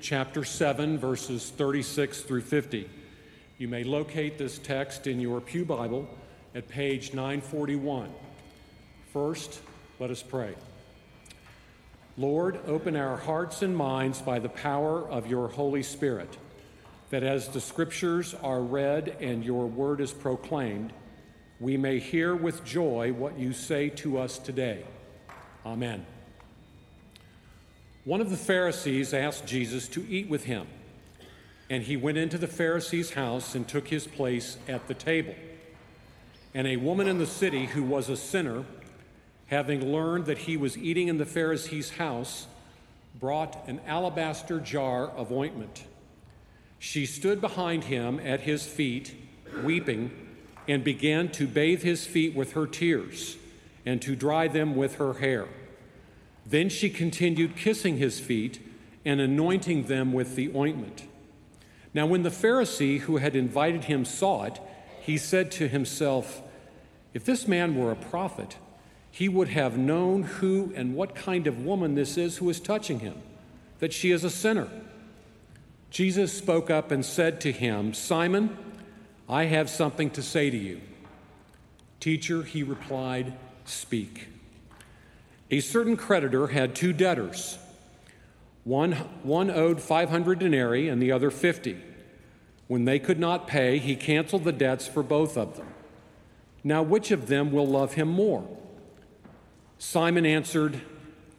chapter 7, verses 36 through 50. You may locate this text in your Pew Bible at page 941. First, let us pray. Lord, open our hearts and minds by the power of your Holy Spirit, that as the Scriptures are read and your word is proclaimed, we may hear with joy what you say to us today. Amen. One of the Pharisees asked Jesus to eat with him, and he went into the Pharisee's house and took his place at the table. And a woman in the city who was a sinner, having learned that he was eating in the Pharisee's house, brought an alabaster jar of ointment. She stood behind him at his feet, weeping, and began to bathe his feet with her tears and to dry them with her hair. Then she continued kissing his feet and anointing them with the ointment. Now, when the Pharisee who had invited him saw it, he said to himself, If this man were a prophet, he would have known who and what kind of woman this is who is touching him, that she is a sinner. Jesus spoke up and said to him, Simon, I have something to say to you. Teacher, he replied, Speak. A certain creditor had two debtors. One, one owed 500 denarii and the other 50. When they could not pay, he canceled the debts for both of them. Now, which of them will love him more? Simon answered,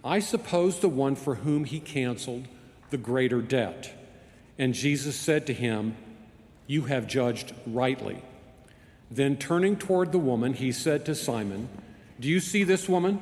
I suppose the one for whom he canceled the greater debt. And Jesus said to him, You have judged rightly. Then turning toward the woman, he said to Simon, Do you see this woman?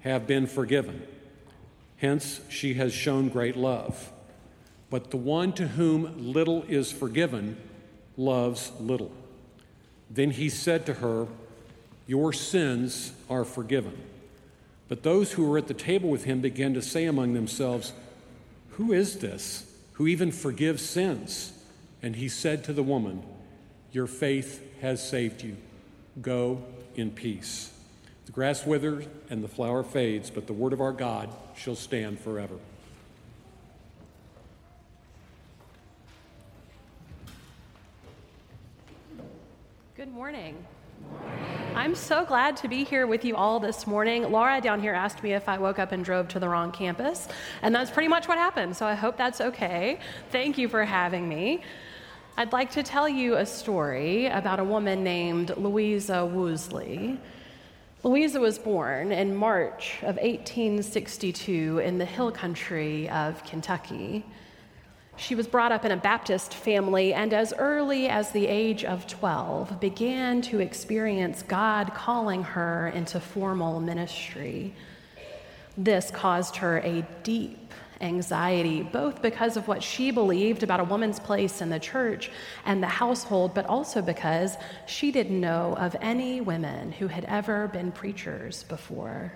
have been forgiven. Hence, she has shown great love. But the one to whom little is forgiven loves little. Then he said to her, Your sins are forgiven. But those who were at the table with him began to say among themselves, Who is this who even forgives sins? And he said to the woman, Your faith has saved you. Go in peace. The grass withers and the flower fades, but the word of our God shall stand forever. Good morning. I'm so glad to be here with you all this morning. Laura down here asked me if I woke up and drove to the wrong campus, and that's pretty much what happened, so I hope that's okay. Thank you for having me. I'd like to tell you a story about a woman named Louisa Woosley. Louisa was born in March of 1862 in the hill country of Kentucky. She was brought up in a Baptist family and, as early as the age of 12, began to experience God calling her into formal ministry. This caused her a deep anxiety, both because of what she believed about a woman's place in the church and the household, but also because she didn't know of any women who had ever been preachers before.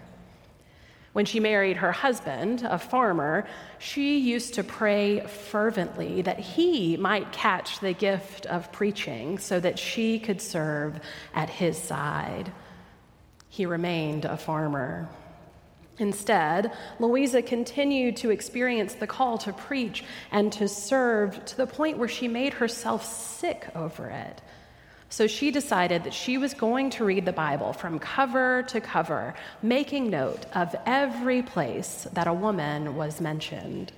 When she married her husband, a farmer, she used to pray fervently that he might catch the gift of preaching so that she could serve at his side. He remained a farmer. Instead, Louisa continued to experience the call to preach and to serve to the point where she made herself sick over it. So she decided that she was going to read the Bible from cover to cover, making note of every place that a woman was mentioned.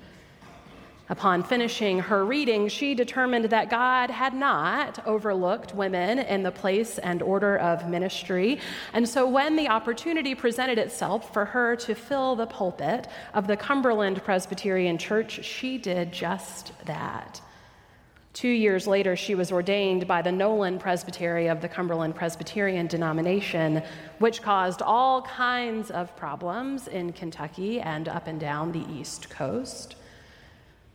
Upon finishing her reading, she determined that God had not overlooked women in the place and order of ministry. And so, when the opportunity presented itself for her to fill the pulpit of the Cumberland Presbyterian Church, she did just that. Two years later, she was ordained by the Nolin Presbytery of the Cumberland Presbyterian denomination, which caused all kinds of problems in Kentucky and up and down the East Coast.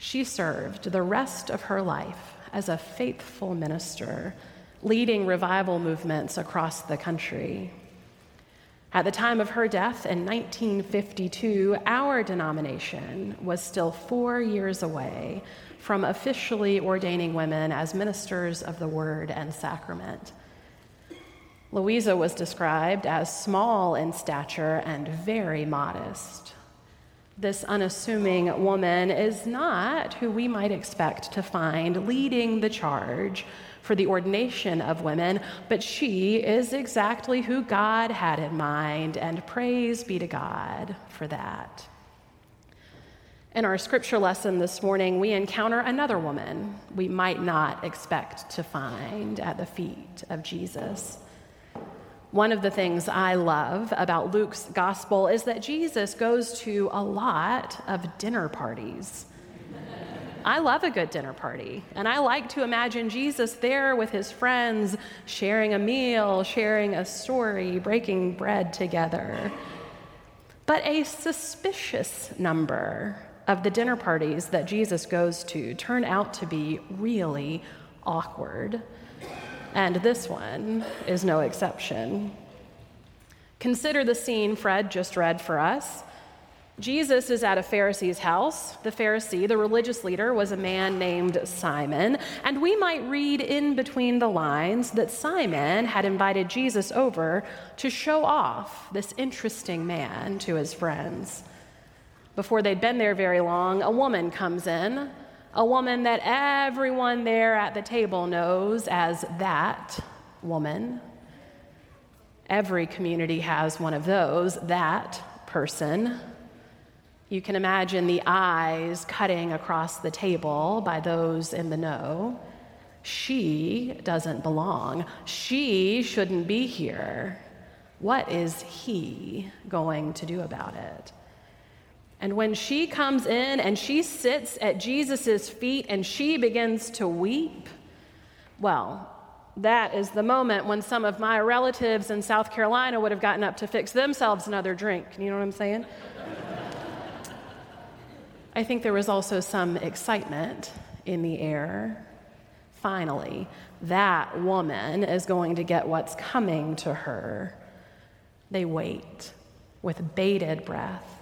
She served the rest of her life as a faithful minister, leading revival movements across the country. At the time of her death in 1952, our denomination was still four years away from officially ordaining women as ministers of the word and sacrament. Louisa was described as small in stature and very modest. This unassuming woman is not who we might expect to find leading the charge for the ordination of women, but she is exactly who God had in mind, and praise be to God for that. In our scripture lesson this morning, we encounter another woman we might not expect to find at the feet of Jesus. One of the things I love about Luke's gospel is that Jesus goes to a lot of dinner parties. I love a good dinner party, and I like to imagine Jesus there with his friends, sharing a meal, sharing a story, breaking bread together. But a suspicious number of the dinner parties that Jesus goes to turn out to be really awkward. And this one is no exception. Consider the scene Fred just read for us. Jesus is at a Pharisee's house. The Pharisee, the religious leader, was a man named Simon. And we might read in between the lines that Simon had invited Jesus over to show off this interesting man to his friends. Before they'd been there very long, a woman comes in, a woman that everyone there at the table knows as that woman. Every community has one of those, that person. You can imagine the eyes cutting across the table by those in the know. She doesn't belong. She shouldn't be here. What is he going to do about it? And when she comes in and she sits at Jesus' feet and she begins to weep, well, that is the moment when some of my relatives in South Carolina would have gotten up to fix themselves another drink. You know what I'm saying? I think there was also some excitement in the air. Finally, that woman is going to get what's coming to her. They wait with bated breath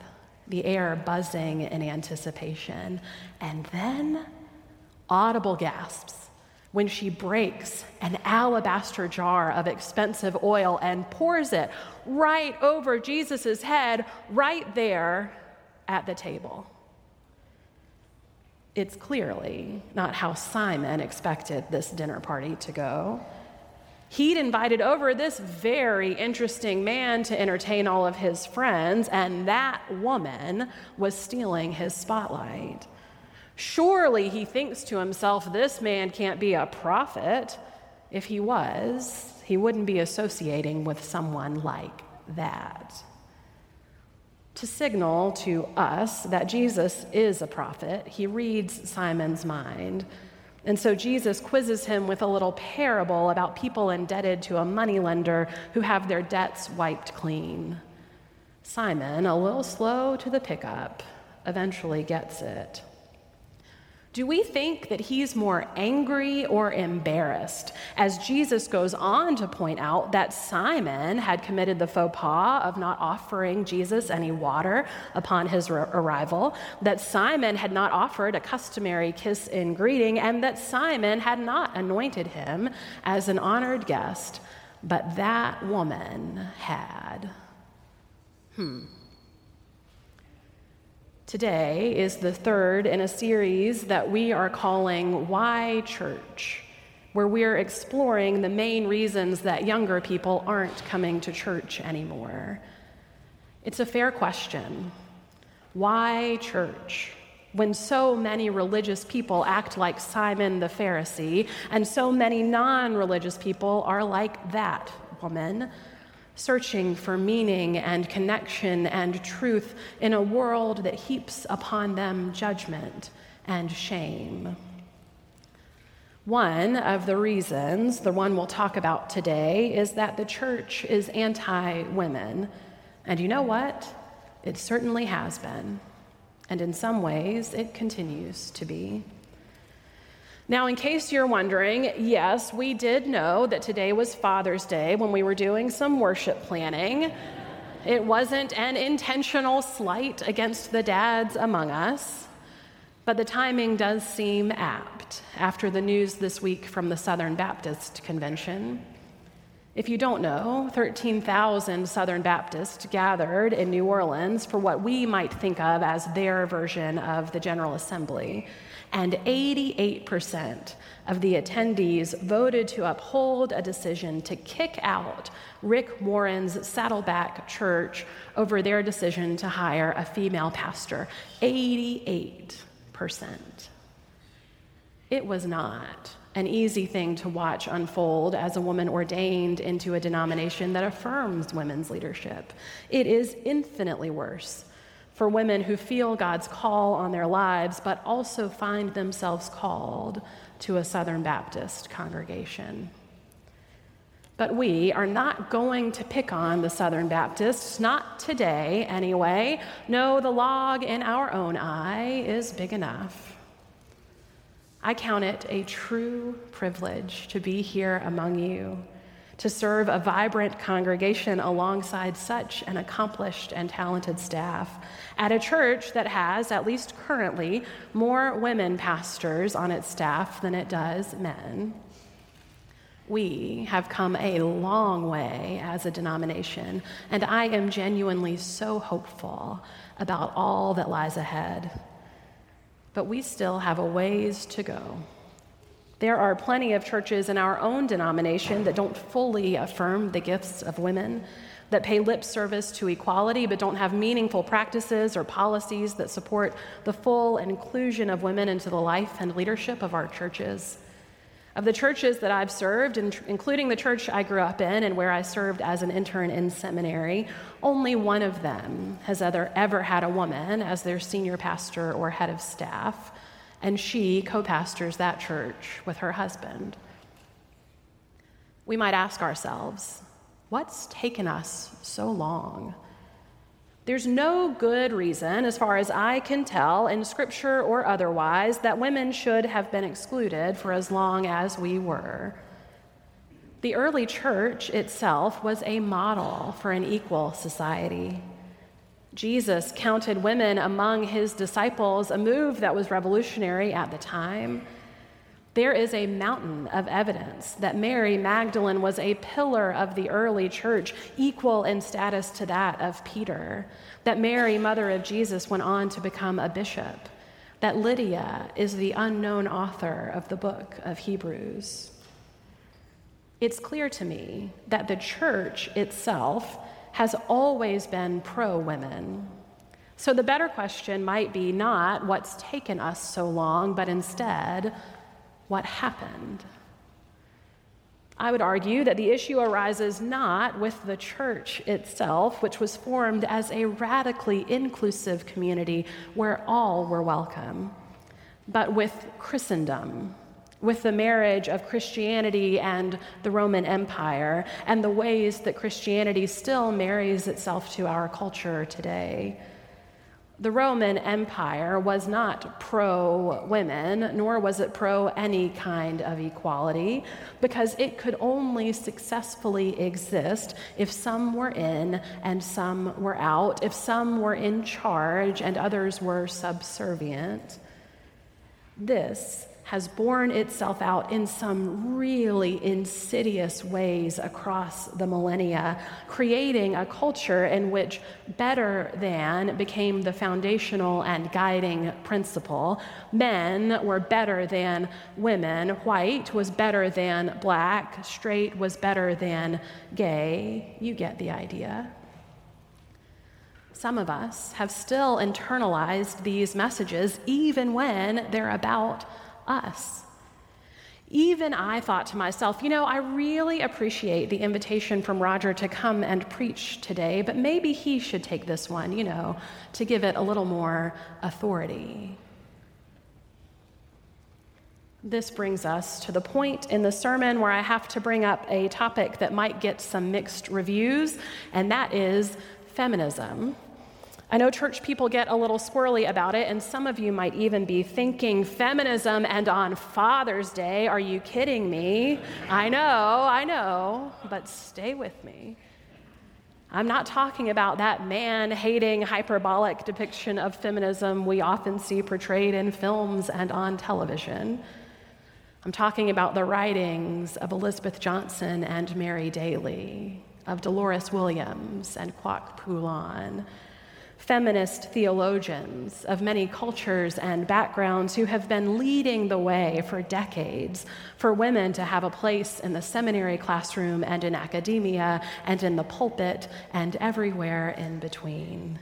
the air buzzing in anticipation. And then audible gasps when she breaks an alabaster jar of expensive oil and pours it right over Jesus' head, right there at the table. It's clearly not how Simon expected this dinner party to go. He'd invited over this very interesting man to entertain all of his friends, and that woman was stealing his spotlight. Surely he thinks to himself, this man can't be a prophet. If he was, he wouldn't be associating with someone like that. To signal to us that Jesus is a prophet, he reads Simon's mind and so Jesus quizzes him with a little parable about people indebted to a moneylender who have their debts wiped clean. Simon, a little slow to the pickup, eventually gets it. Do we think that he's more angry or embarrassed as Jesus goes on to point out that Simon had committed the faux pas of not offering Jesus any water upon his arrival, that Simon had not offered a customary kiss in greeting, and that Simon had not anointed him as an honored guest, but that woman had? Hmm. Today is the third in a series that we are calling Why Church, where we're exploring the main reasons that younger people aren't coming to church anymore. It's a fair question. Why church? when so many religious people act like Simon the Pharisee, and so many non religious people are like that woman, searching for meaning and connection and truth in a world that heaps upon them judgment and shame. One of the reasons, the one we'll talk about today, is that the church is anti women. And you know what? It certainly has been. And in some ways, it continues to be. Now, in case you're wondering, yes, we did know that today was Father's Day when we were doing some worship planning. It wasn't an intentional slight against the dads among us, but the timing does seem apt after the news this week from the Southern Baptist Convention. If you don't know, 13,000 Southern Baptists gathered in New Orleans for what we might think of as their version of the General Assembly. And 88% of the attendees voted to uphold a decision to kick out Rick Warren's Saddleback Church over their decision to hire a female pastor. 88%. It was not an easy thing to watch unfold as a woman ordained into a denomination that affirms women's leadership. It is infinitely worse for women who feel God's call on their lives, but also find themselves called to a Southern Baptist congregation. But we are not going to pick on the Southern Baptists, not today anyway. No, the log in our own eye is big enough. I count it a true privilege to be here among you, to serve a vibrant congregation alongside such an accomplished and talented staff at a church that has, at least currently, more women pastors on its staff than it does men. We have come a long way as a denomination, and I am genuinely so hopeful about all that lies ahead but we still have a ways to go. There are plenty of churches in our own denomination that don't fully affirm the gifts of women, that pay lip service to equality but don't have meaningful practices or policies that support the full inclusion of women into the life and leadership of our churches. Of the churches that I've served, including the church I grew up in and where I served as an intern in seminary, only one of them has ever, had a woman as their senior pastor or head of staff, and she co pastors that church with her husband. We might ask ourselves, what's taken us so long? There's no good reason, as far as I can tell, in scripture or otherwise, that women should have been excluded for as long as we were. The early church itself was a model for an equal society. Jesus counted women among his disciples, a move that was revolutionary at the time. There is a mountain of evidence that Mary Magdalene was a pillar of the early church, equal in status to that of Peter. That Mary, mother of Jesus, went on to become a bishop. That Lydia is the unknown author of the book of Hebrews. It's clear to me that the church itself has always been pro women. So the better question might be not what's taken us so long, but instead, what happened. I would argue that the issue arises not with the church itself, which was formed as a radically inclusive community where all were welcome, but with Christendom, with the marriage of Christianity and the Roman Empire, and the ways that Christianity still marries itself to our culture today. The Roman Empire was not pro women, nor was it pro any kind of equality, because it could only successfully exist if some were in and some were out, if some were in charge and others were subservient. This has borne itself out in some really insidious ways across the millennia, creating a culture in which better than became the foundational and guiding principle. Men were better than women, white was better than black, straight was better than gay. You get the idea. Some of us have still internalized these messages even when they're about us. Even I thought to myself, you know, I really appreciate the invitation from Roger to come and preach today, but maybe he should take this one, you know, to give it a little more authority. This brings us to the point in the sermon where I have to bring up a topic that might get some mixed reviews, and that is feminism. I know church people get a little squirrely about it, and some of you might even be thinking, feminism and on Father's Day, are you kidding me? I know, I know, but stay with me. I'm not talking about that man hating, hyperbolic depiction of feminism we often see portrayed in films and on television. I'm talking about the writings of Elizabeth Johnson and Mary Daly, of Dolores Williams and Kwok Pui-lan feminist theologians of many cultures and backgrounds who have been leading the way for decades for women to have a place in the seminary classroom and in academia and in the pulpit and everywhere in between.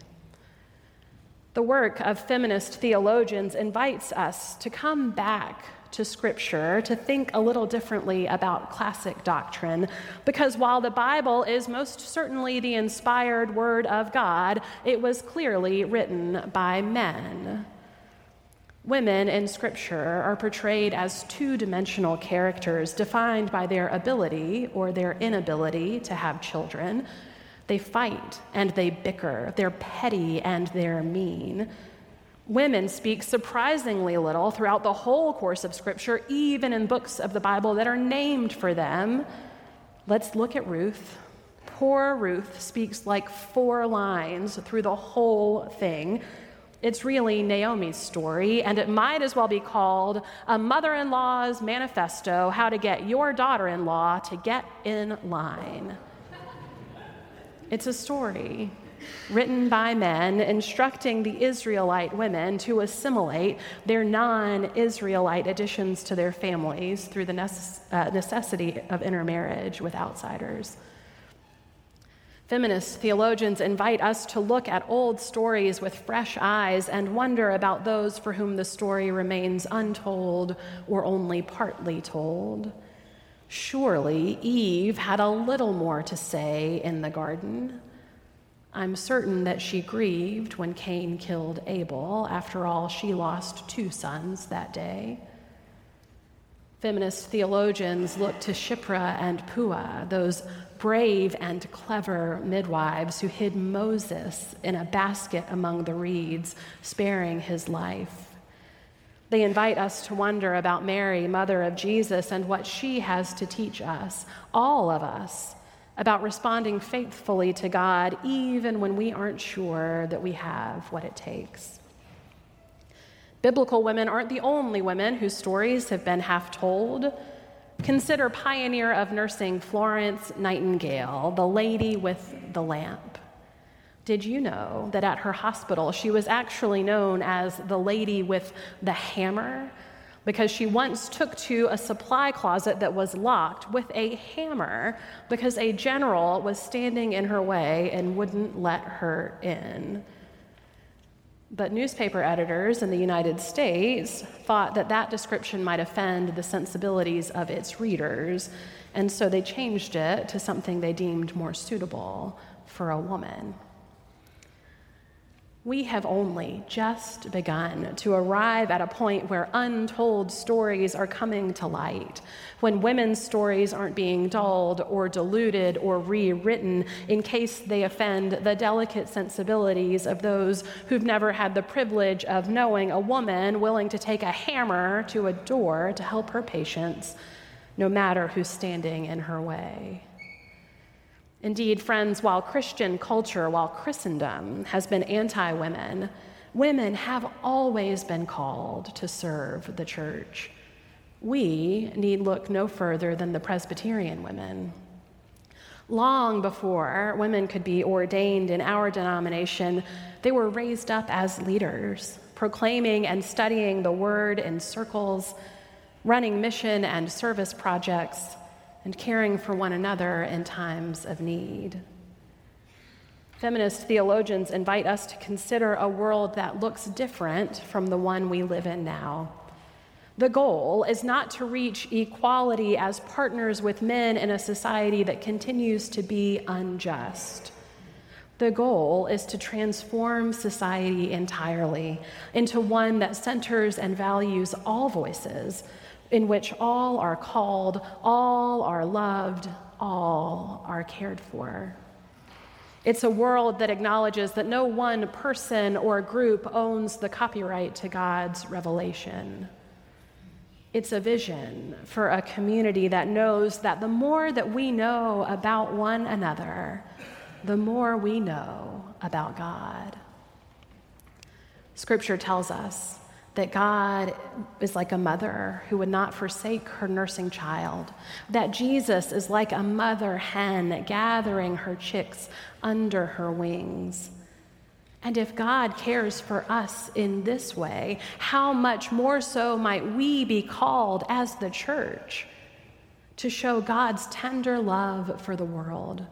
The work of feminist theologians invites us to come back to Scripture to think a little differently about classic doctrine. Because while the Bible is most certainly the inspired Word of God, it was clearly written by men. Women in Scripture are portrayed as two dimensional characters defined by their ability or their inability to have children. They fight and they bicker, they're petty and they're mean. Women speak surprisingly little throughout the whole course of Scripture, even in books of the Bible that are named for them. Let's look at Ruth. Poor Ruth speaks like four lines through the whole thing. It's really Naomi's story, and it might as well be called a mother in law's manifesto how to get your daughter in law to get in line. It's a story written by men instructing the Israelite women to assimilate their non Israelite additions to their families through the necess- uh, necessity of intermarriage with outsiders. Feminist theologians invite us to look at old stories with fresh eyes and wonder about those for whom the story remains untold or only partly told. Surely Eve had a little more to say in the garden. I'm certain that she grieved when Cain killed Abel. After all, she lost two sons that day. Feminist theologians look to Shiphrah and Puah, those brave and clever midwives who hid Moses in a basket among the reeds, sparing his life. They invite us to wonder about Mary, mother of Jesus, and what she has to teach us, all of us, about responding faithfully to God even when we aren't sure that we have what it takes. Biblical women aren't the only women whose stories have been half told. Consider pioneer of nursing Florence Nightingale, the lady with the lamp. Did you know that at her hospital she was actually known as the lady with the hammer because she once took to a supply closet that was locked with a hammer because a general was standing in her way and wouldn't let her in. But newspaper editors in the United States thought that that description might offend the sensibilities of its readers, and so they changed it to something they deemed more suitable for a woman. We have only just begun to arrive at a point where untold stories are coming to light, when women's stories aren't being dulled or diluted or rewritten in case they offend the delicate sensibilities of those who've never had the privilege of knowing a woman willing to take a hammer to a door to help her patients, no matter who's standing in her way. Indeed, friends, while Christian culture, while Christendom has been anti women, women have always been called to serve the church. We need look no further than the Presbyterian women. Long before women could be ordained in our denomination, they were raised up as leaders, proclaiming and studying the word in circles, running mission and service projects and caring for one another in times of need. Feminist theologians invite us to consider a world that looks different from the one we live in now. The goal is not to reach equality as partners with men in a society that continues to be unjust. The goal is to transform society entirely into one that centers and values all voices, in which all are called, all are loved, all are cared for. It's a world that acknowledges that no one person or group owns the copyright to God's revelation. It's a vision for a community that knows that the more that we know about one another, the more we know about God. Scripture tells us that God is like a mother who would not forsake her nursing child, that Jesus is like a mother hen gathering her chicks under her wings. And if God cares for us in this way, how much more so might we be called as the church to show God's tender love for the world?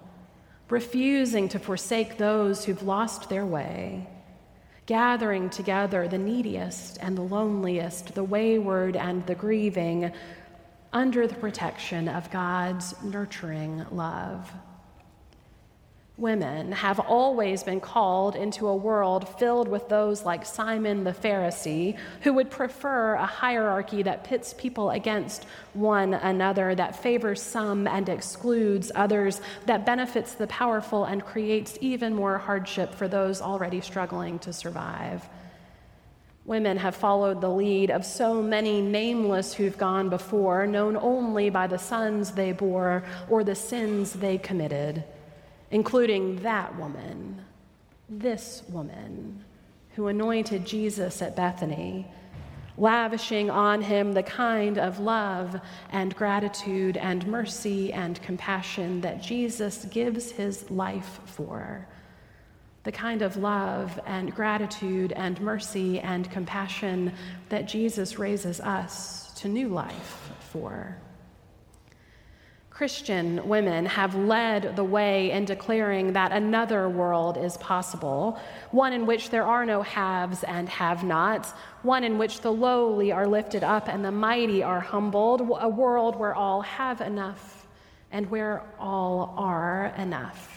refusing to forsake those who've lost their way, gathering together the neediest and the loneliest, the wayward and the grieving, under the protection of God's nurturing love. Women have always been called into a world filled with those like Simon the Pharisee, who would prefer a hierarchy that pits people against one another, that favors some and excludes others, that benefits the powerful and creates even more hardship for those already struggling to survive. Women have followed the lead of so many nameless who've gone before, known only by the sons they bore or the sins they committed including that woman, this woman who anointed Jesus at Bethany, lavishing on him the kind of love and gratitude and mercy and compassion that Jesus gives his life for. The kind of love and gratitude and mercy and compassion that Jesus raises us to new life for. Christian women have led the way in declaring that another world is possible, one in which there are no haves and have nots, one in which the lowly are lifted up and the mighty are humbled, a world where all have enough and where all are enough.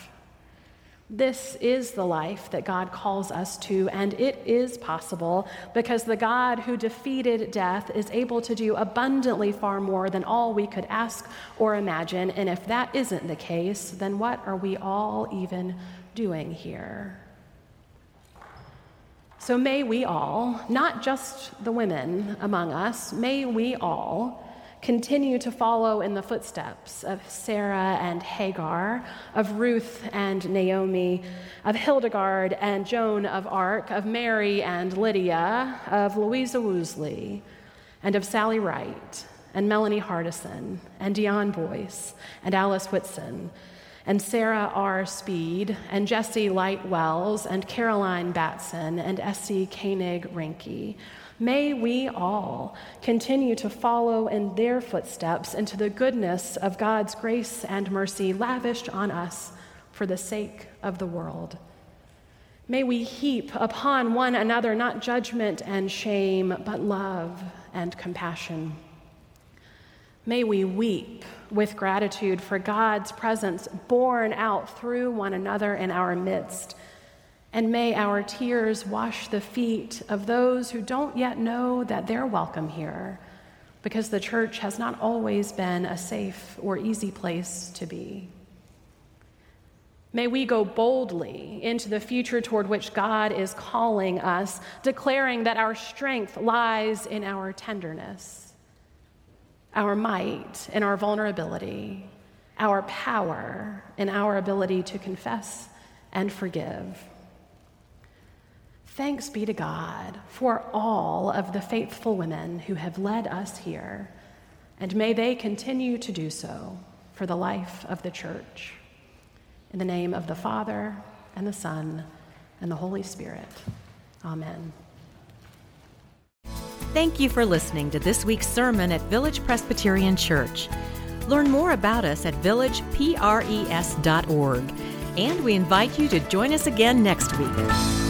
This is the life that God calls us to, and it is possible because the God who defeated death is able to do abundantly far more than all we could ask or imagine. And if that isn't the case, then what are we all even doing here? So may we all, not just the women among us, may we all continue to follow in the footsteps of Sarah and Hagar, of Ruth and Naomi, of Hildegard and Joan of Arc, of Mary and Lydia, of Louisa Woosley, and of Sally Wright, and Melanie Hardison, and Dion Boyce, and Alice Whitson, and Sarah Are Speed, and Jesse Light Wells, and Caroline Batson, and Essie Koenig Rinke May we all continue to follow in their footsteps into the goodness of God's grace and mercy lavished on us for the sake of the world. May we heap upon one another not judgment and shame, but love and compassion. May we weep with gratitude for God's presence borne out through one another in our midst and may our tears wash the feet of those who don't yet know that they're welcome here, because the church has not always been a safe or easy place to be. May we go boldly into the future toward which God is calling us, declaring that our strength lies in our tenderness, our might and our vulnerability, our power and our ability to confess and forgive. Thanks be to God for all of the faithful women who have led us here, and may they continue to do so for the life of the church. In the name of the Father, and the Son, and the Holy Spirit. Amen. Thank you for listening to this week's sermon at Village Presbyterian Church. Learn more about us at villagepres.org And we invite you to join us again next week.